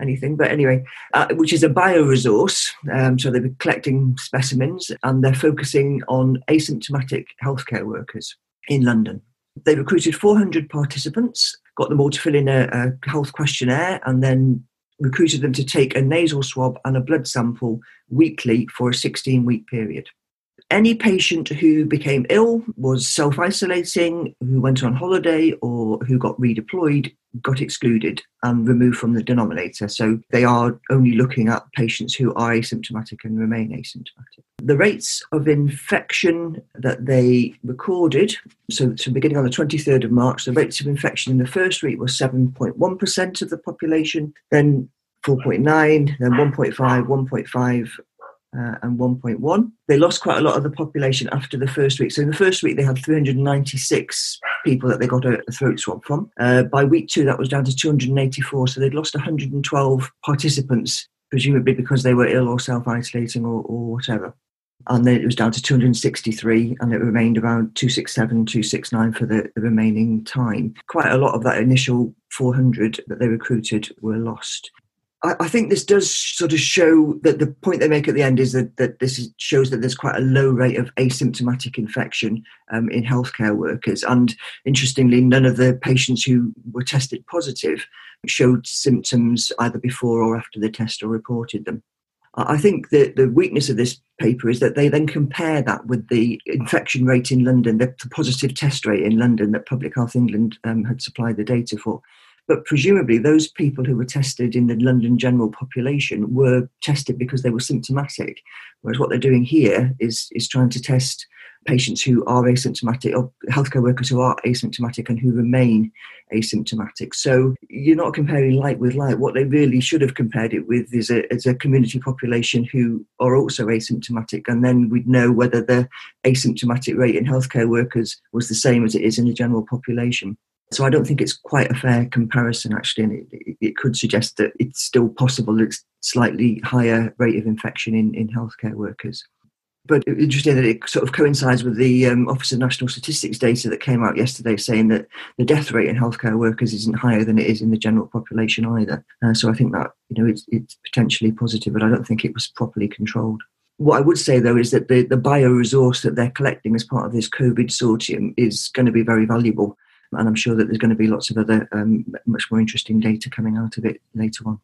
anything. But anyway, uh, which is a bioresource. Um, so they're collecting specimens and they're focusing on asymptomatic healthcare workers in London. They recruited 400 participants, got them all to fill in a, a health questionnaire, and then recruited them to take a nasal swab and a blood sample weekly for a 16 week period any patient who became ill, was self isolating, who went on holiday, or who got redeployed got excluded and removed from the denominator. So they are only looking at patients who are asymptomatic and remain asymptomatic. The rates of infection that they recorded, so, so beginning on the 23rd of March, the rates of infection in the first week was 7.1% of the population, then 4.9, then 1.5, 1.5, uh, and 1.1. They lost quite a lot of the population after the first week. So in the first week, they had 396 people that they got a, a throat swab from. Uh, by week two, that was down to 284. So they'd lost 112 participants, presumably because they were ill or self isolating or, or whatever. And then it was down to 263, and it remained around 267, 269 for the, the remaining time. Quite a lot of that initial 400 that they recruited were lost. I, think this does sort of show that the point they make at the end is that, that this is, shows that there's quite a low rate of asymptomatic infection um, in healthcare workers. And interestingly, none of the patients who were tested positive showed symptoms either before or after the test or reported them. I think the, the weakness of this paper is that they then compare that with the infection rate in London, the positive test rate in London that Public Health England um, had supplied the data for. But presumably, those people who were tested in the London general population were tested because they were symptomatic. Whereas what they're doing here is, is trying to test patients who are asymptomatic or healthcare workers who are asymptomatic and who remain asymptomatic. So you're not comparing light with light. What they really should have compared it with is a, is a community population who are also asymptomatic, and then we'd know whether the asymptomatic rate in healthcare workers was the same as it is in the general population. So I don't think it's quite a fair comparison, actually, and it, it could suggest that it's still possible it's slightly higher rate of infection in, in healthcare workers. But interesting that it sort of coincides with the um, Office of National Statistics data that came out yesterday saying that the death rate in healthcare workers isn't higher than it is in the general population either. Uh, so I think that you know it's, it's potentially positive, but I don't think it was properly controlled. What I would say though is that the, the bioresource that they're collecting as part of this COVID sortium is going to be very valuable and I'm sure that there's going to be lots of other um, much more interesting data coming out of it later on.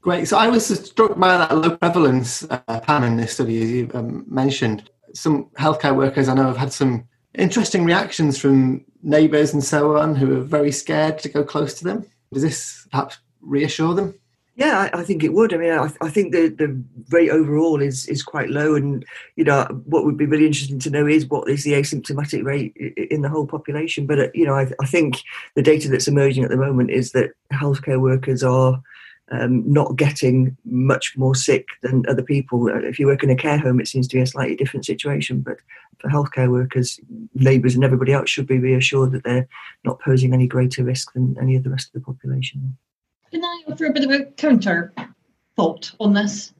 Great. So I was struck by that low prevalence uh, Pam in this study, as you um, mentioned. Some healthcare workers I know have had some interesting reactions from neighbours and so on who are very scared to go close to them. Does this perhaps reassure them? Yeah, I, I, think it would. I mean, I, I, think the, the rate overall is is quite low, and you know what would be really interesting to know is what is the asymptomatic rate in the whole population. But uh, you know, I, I think the data that's emerging at the moment is that healthcare workers are um, not getting much more sick than other people. Uh, if you work in a care home, it seems to be a slightly different situation. But for healthcare workers, neighbours, and everybody else should be reassured that they're not posing any greater risk than any of the rest of the population. Can I offer a bit of a counter thought on this?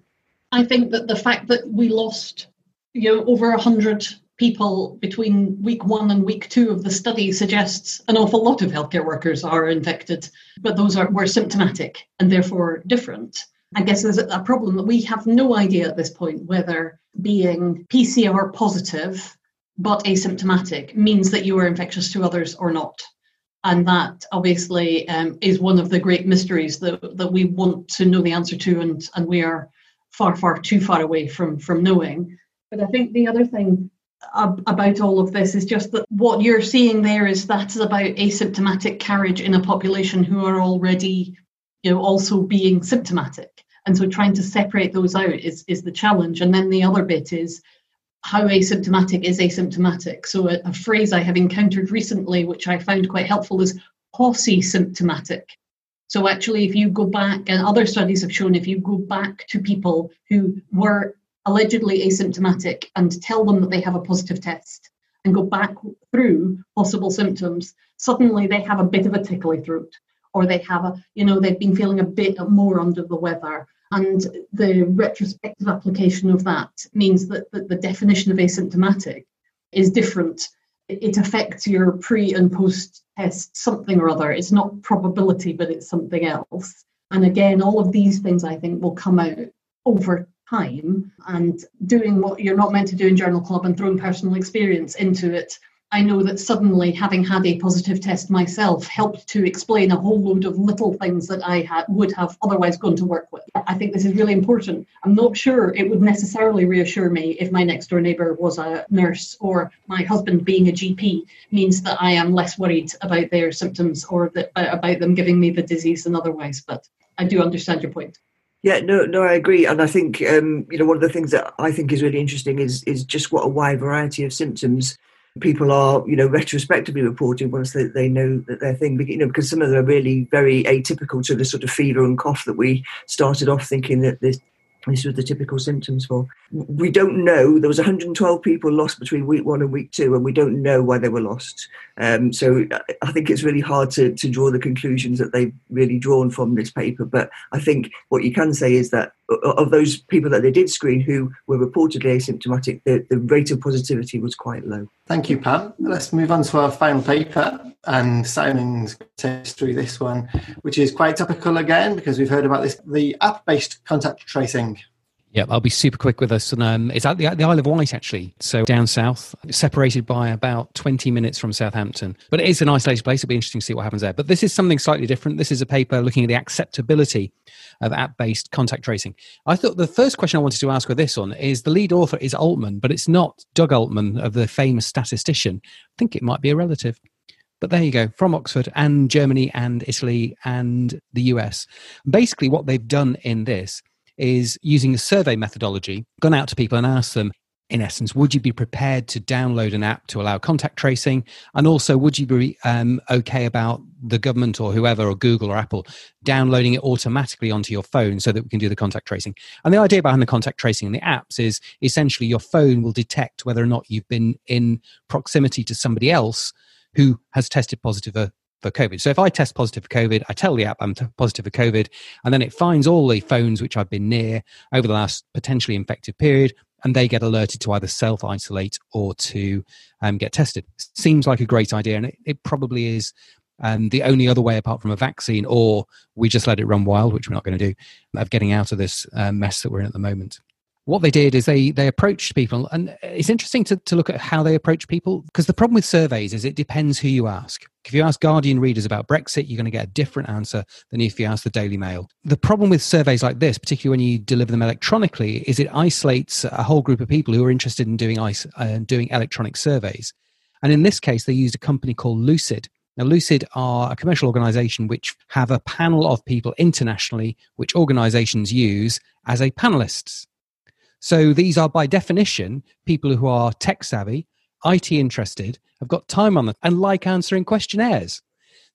I think that the fact that we lost, you know, over hundred people between week one and week two of the study suggests an awful lot of healthcare workers are infected, but those are were symptomatic and therefore different. I guess there's a problem that we have no idea at this point whether being PCR positive but asymptomatic means that you are infectious to others or not and that obviously um, is one of the great mysteries that, that we want to know the answer to and, and we are far far too far away from from knowing. But i think the other thing ab- about all of this is just that what you're seeing there is that's about asymptomatic carriage in a population who are already you know also being symptomatic. And so trying to separate those out is is the challenge. And then the other bit is how asymptomatic is asymptomatic. So, a, a, phrase I have encountered recently, which I found quite helpful, is symptomatic. So, actually, if you go back, and other studies have shown, if you go back to people who were allegedly asymptomatic and tell them that they have a positive test and go back through possible symptoms, suddenly they have a bit of a tickly throat or they have a, you know, they've been feeling a bit more under the weather and the retrospective application of that means that, that the definition of asymptomatic is different. It affects your pre and post test something or other. It's not probability, but it's something else. And again, all of these things I think will come out over time and doing what you're not meant to do in Journal Club and throwing personal experience into it I know that suddenly having had a positive test myself helped to explain a whole load of little things that I ha- would have otherwise gone to work with. I think this is really important. I'm not sure it would necessarily reassure me if my next door neighbour was a nurse or my husband being a GP means that I am less worried about their symptoms or that, about them giving me the disease than otherwise. But I do understand your point. Yeah, no, no, I agree, and I think um, you know one of the things that I think is really interesting is is just what a wide variety of symptoms people are, you know, retrospectively reporting once they, they know that their thing, you know, because some of them are really very atypical to the sort of fever and cough that we started off thinking that this this was the typical symptoms for. We don't know. There was 112 people lost between week one and week two, and we don't know why they were lost. Um, so I think it's really hard to, to draw the conclusions that they've really drawn from this paper. But I think what you can say is that of those people that they did screen who were reportedly asymptomatic, the, the rate of positivity was quite low. Thank you, Pam. Let's move on to our final paper. And Simon's takes through this one, which is quite topical again because we've heard about this the app based contact tracing. Yeah, I'll be super quick with this. And um, it's at the, at the Isle of Wight, actually. So down south, separated by about 20 minutes from Southampton. But it is an isolated place. It'll be interesting to see what happens there. But this is something slightly different. This is a paper looking at the acceptability of app based contact tracing. I thought the first question I wanted to ask with this one is the lead author is Altman, but it's not Doug Altman of the famous statistician. I think it might be a relative. But there you go, from Oxford and Germany and Italy and the US. Basically, what they've done in this is using a survey methodology, gone out to people and asked them, in essence, would you be prepared to download an app to allow contact tracing? And also, would you be um, okay about the government or whoever, or Google or Apple, downloading it automatically onto your phone so that we can do the contact tracing? And the idea behind the contact tracing in the apps is essentially your phone will detect whether or not you've been in proximity to somebody else who has tested positive for COVID. So if I test positive for COVID, I tell the app I'm t- positive for COVID, and then it finds all the phones which I've been near over the last potentially infected period, and they get alerted to either self isolate or to um, get tested. Seems like a great idea, and it, it probably is. Um, the only other way, apart from a vaccine, or we just let it run wild, which we're not going to do, of getting out of this uh, mess that we're in at the moment what they did is they they approached people. And it's interesting to, to look at how they approach people because the problem with surveys is it depends who you ask. If you ask guardian readers about brexit you're going to get a different answer than if you ask the daily mail. The problem with surveys like this particularly when you deliver them electronically is it isolates a whole group of people who are interested in doing ice uh, doing electronic surveys. And in this case they used a company called lucid. Now, Lucid are a commercial organization which have a panel of people internationally, which organizations use as a panelists. So these are by definition people who are tech savvy, IT interested, have got time on them, and like answering questionnaires.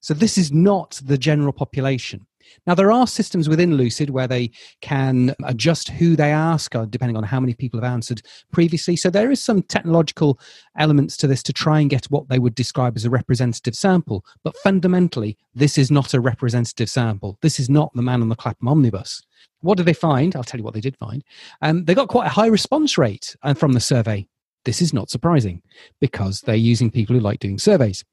So this is not the general population. Now, there are systems within Lucid where they can adjust who they ask, uh, depending on how many people have answered previously. So, there is some technological elements to this to try and get what they would describe as a representative sample. But fundamentally, this is not a representative sample. This is not the man on the Clapham omnibus. What did they find? I'll tell you what they did find. Um, they got quite a high response rate uh, from the survey. This is not surprising because they're using people who like doing surveys.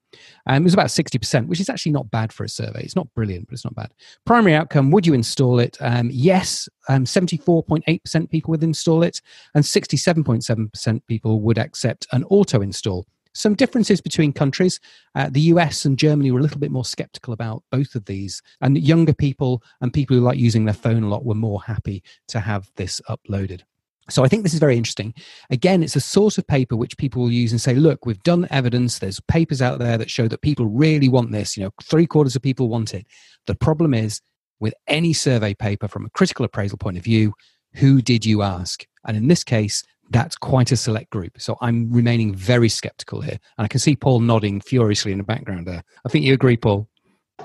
Um, it was about 60%, which is actually not bad for a survey. It's not brilliant, but it's not bad. Primary outcome would you install it? Um, yes, um, 74.8% people would install it, and 67.7% people would accept an auto install. Some differences between countries. Uh, the US and Germany were a little bit more skeptical about both of these. And younger people and people who like using their phone a lot were more happy to have this uploaded. So I think this is very interesting. Again, it's a sort of paper which people will use and say, look, we've done evidence. There's papers out there that show that people really want this. You know, three quarters of people want it. The problem is with any survey paper from a critical appraisal point of view, who did you ask? And in this case, that's quite a select group. So I'm remaining very skeptical here. And I can see Paul nodding furiously in the background there. I think you agree, Paul.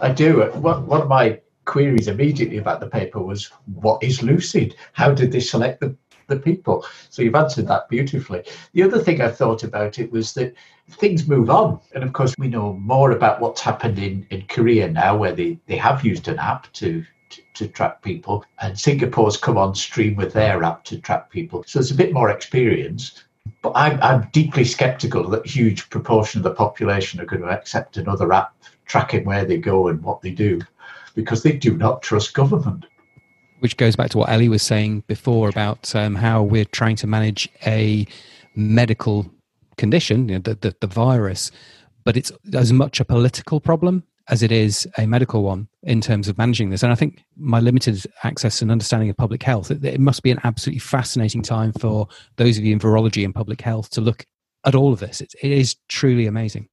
I do. One of my queries immediately about the paper was what is lucid? How did they select the, the people? So you've answered that beautifully. The other thing I thought about it was that things move on. And of course, we know more about what's happened in, in Korea now, where they, they have used an app to to, track people, and Singapore's come on stream with their app to track people. So there's a bit more experience. But I'm, I'm deeply skeptical that huge proportion of the population are going to accept another app tracking where they go and what they do because they do not trust government. Which goes back to what Ellie was saying before about um, how we're trying to manage a medical condition, you know, the, the, the virus, but it's as much a political problem as it is a medical one in terms of managing this. And I think my limited access and understanding of public health, it, it, must be an absolutely fascinating time for those of you in virology and public health to look at all of this. it, it is truly amazing.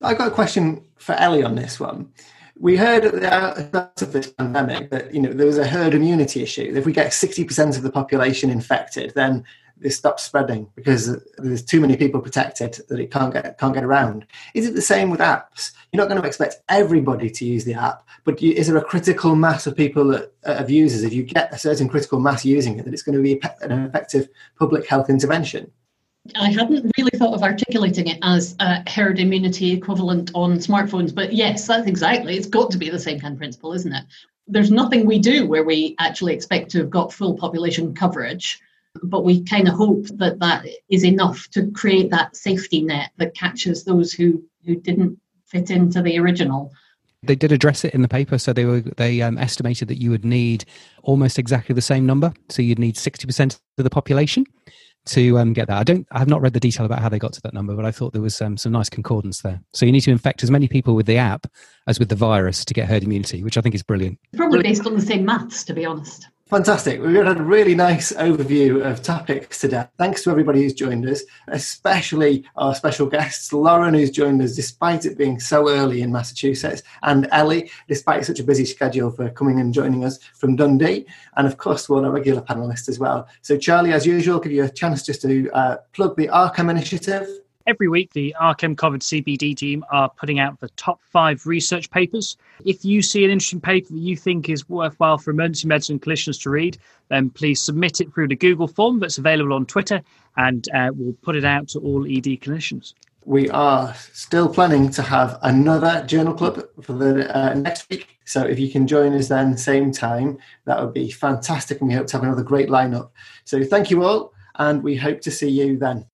I've got a question for Ellie on this one. We heard at the start of this pandemic that you know there was a herd immunity issue. If we get sixty percent of the population infected, then this stops spreading because there's too many people protected that it can't get can't get around. Is it the same with apps? You're not going to expect everybody to use the app, but you, is there a critical mass of people that, uh, of users? If you get a certain critical mass using it, that it's going to be an effective public health intervention? I hadn't really thought of articulating it as a herd immunity equivalent on smartphones, but yes, that's exactly. It's got to be the same kind of principle, isn't it? There's nothing we do where we actually expect to have got full population coverage, but we kind of hope that that is enough to create that safety net that catches those who who didn't fit into the original. They did address it in the paper, so they were they um, estimated that you would need almost exactly the same number. So you'd need sixty percent of the population to um, get that. I don't. I have not read the detail about how they got to that number, but I thought there was um, some nice concordance there. So you need to infect as many people with the app as with the virus to get herd immunity, which I think is brilliant. Probably based on the same maths, to be honest. Fantastic. We've had a really nice overview of topics today. Thanks to everybody who's joined us, especially our special guests, Lauren, who's joined us despite it being so early in Massachusetts, and Ellie, despite such a busy schedule for coming and joining us from Dundee, and of course, one our regular panelists as well. So, Charlie, as usual, give you a chance just to uh, plug the Arkham Initiative. Every week, the Arkham COVID CBD team are putting out the top five research papers. If you see an interesting paper that you think is worthwhile for emergency medicine clinicians to read, then please submit it through the Google form that's available on Twitter, and uh, we'll put it out to all ED clinicians. We are still planning to have another journal club for the uh, next week. So if you can join us then, same time, that would be fantastic. And we hope to have another great lineup. So thank you all, and we hope to see you then.